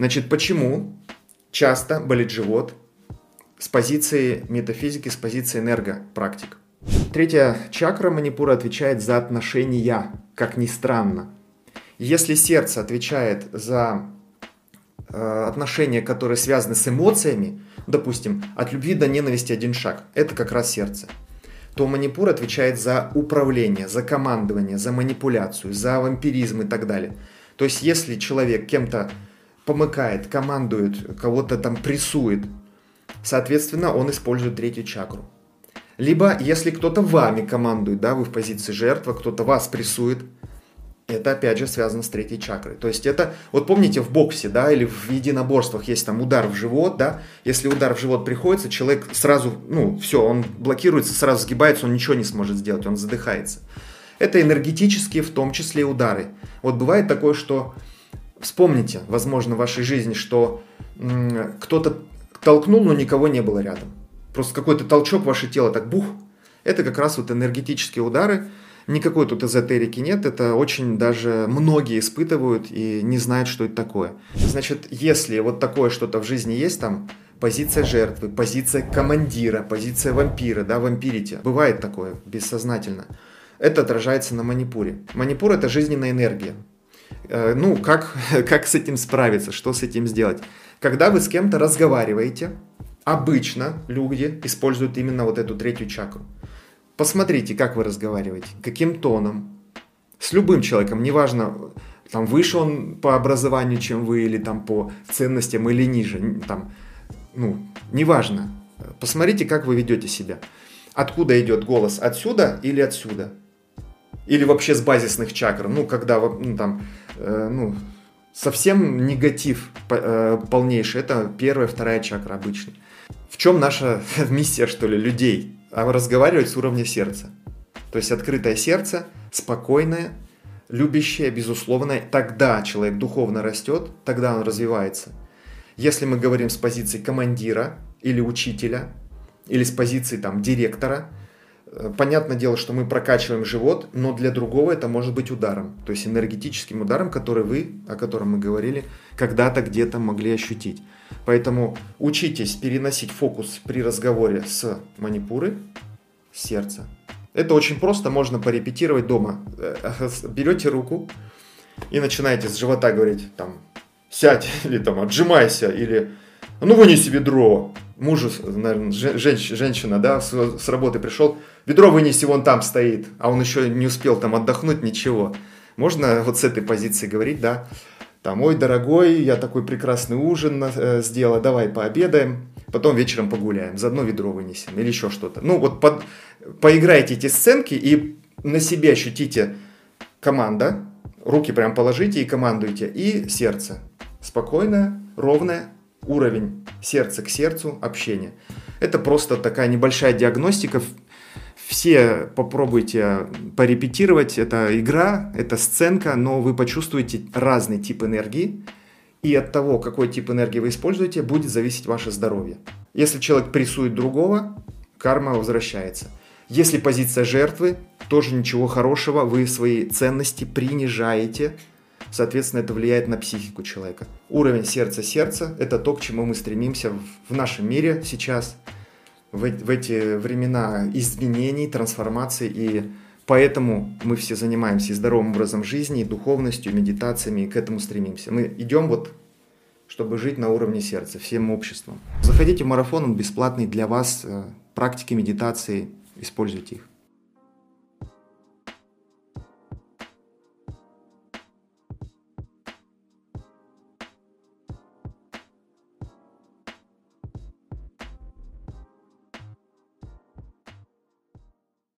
Значит, почему часто болит живот с позиции метафизики, с позиции энергопрактик? Третья чакра манипура отвечает за отношения, как ни странно. Если сердце отвечает за э, отношения, которые связаны с эмоциями, допустим, от любви до ненависти один шаг, это как раз сердце, то манипур отвечает за управление, за командование, за манипуляцию, за вампиризм и так далее. То есть, если человек кем-то помыкает, командует, кого-то там прессует, соответственно, он использует третью чакру. Либо, если кто-то вами командует, да, вы в позиции жертвы, кто-то вас прессует, это опять же связано с третьей чакрой. То есть это, вот помните в боксе, да, или в единоборствах есть там удар в живот, да, если удар в живот приходится, человек сразу, ну, все, он блокируется, сразу сгибается, он ничего не сможет сделать, он задыхается. Это энергетические, в том числе удары. Вот бывает такое, что вспомните, возможно, в вашей жизни, что кто-то толкнул, но никого не было рядом. Просто какой-то толчок ваше тело, так бух. Это как раз вот энергетические удары, Никакой тут эзотерики нет, это очень даже многие испытывают и не знают, что это такое. Значит, если вот такое что-то в жизни есть, там позиция жертвы, позиция командира, позиция вампира, да, вампирите, бывает такое бессознательно, это отражается на манипуре. Манипур – это жизненная энергия. Э, ну, как, как с этим справиться, что с этим сделать? Когда вы с кем-то разговариваете, обычно люди используют именно вот эту третью чакру. Посмотрите, как вы разговариваете, каким тоном. С любым человеком, неважно, там выше он по образованию, чем вы, или там по ценностям, или ниже. Там, ну, неважно. Посмотрите, как вы ведете себя. Откуда идет голос? Отсюда или отсюда? Или вообще с базисных чакр? Ну, когда ну, там, э, ну, совсем негатив э, полнейший. Это первая, вторая чакра обычно. В чем наша миссия, что ли, людей? а разговаривать с уровня сердца. То есть открытое сердце, спокойное, любящее, безусловное. Тогда человек духовно растет, тогда он развивается. Если мы говорим с позиции командира или учителя, или с позиции там, директора, понятное дело, что мы прокачиваем живот, но для другого это может быть ударом. То есть энергетическим ударом, который вы, о котором мы говорили, когда-то где-то могли ощутить. Поэтому учитесь переносить фокус при разговоре с манипуры, с сердца. Это очень просто, можно порепетировать дома. Э, берете руку и начинаете с живота говорить, там, сядь, или там, отжимайся, или ну вынеси ведро. Мужу, наверное, женщ, женщина, да, с, с работы пришел, ведро вынеси, вон там стоит, а он еще не успел там отдохнуть, ничего. Можно вот с этой позиции говорить, да, там, ой, дорогой, я такой прекрасный ужин э, сделала, давай пообедаем, потом вечером погуляем, заодно ведро вынесем или еще что-то. Ну вот под, поиграйте эти сценки и на себе ощутите команда, руки прям положите и командуйте, и сердце. Спокойное, ровное, уровень сердца к сердцу общения. Это просто такая небольшая диагностика все попробуйте порепетировать. Это игра, это сценка, но вы почувствуете разный тип энергии. И от того, какой тип энергии вы используете, будет зависеть ваше здоровье. Если человек прессует другого, карма возвращается. Если позиция жертвы, тоже ничего хорошего, вы свои ценности принижаете, соответственно, это влияет на психику человека. Уровень сердца-сердца – это то, к чему мы стремимся в нашем мире сейчас – в, в эти времена изменений, трансформаций, и поэтому мы все занимаемся здоровым образом жизни, духовностью, медитациями, и к этому стремимся. Мы идем вот чтобы жить на уровне сердца, всем обществом. Заходите в марафон, он бесплатный для вас, э, практики медитации, используйте их.